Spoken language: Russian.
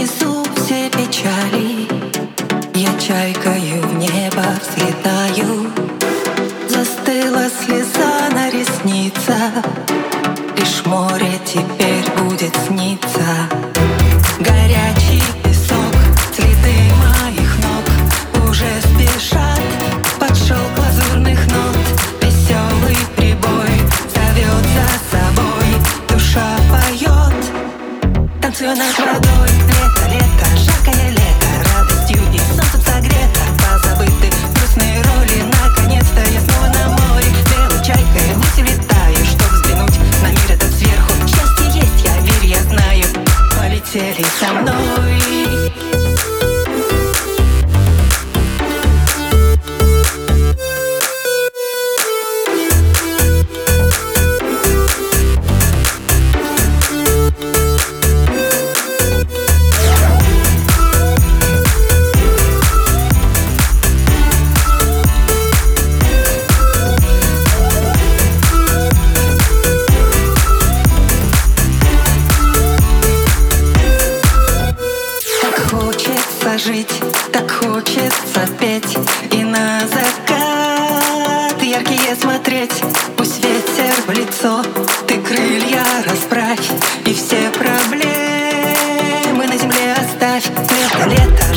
несу все печали. Я чайкою в небо взлетаю. Застыла слеза на ресницах Лишь море теперь будет сниться. Горячий песок, цветы моих ног. Уже спешат под шелк лазурных нот. Веселый прибой зовет за собой. Душа поет, Танцую на водой cities. I know. хочется жить, так хочется петь И на закат яркие смотреть. Пусть ветер в лицо, ты крылья расправь И все проблемы на земле оставь. Лето, лето.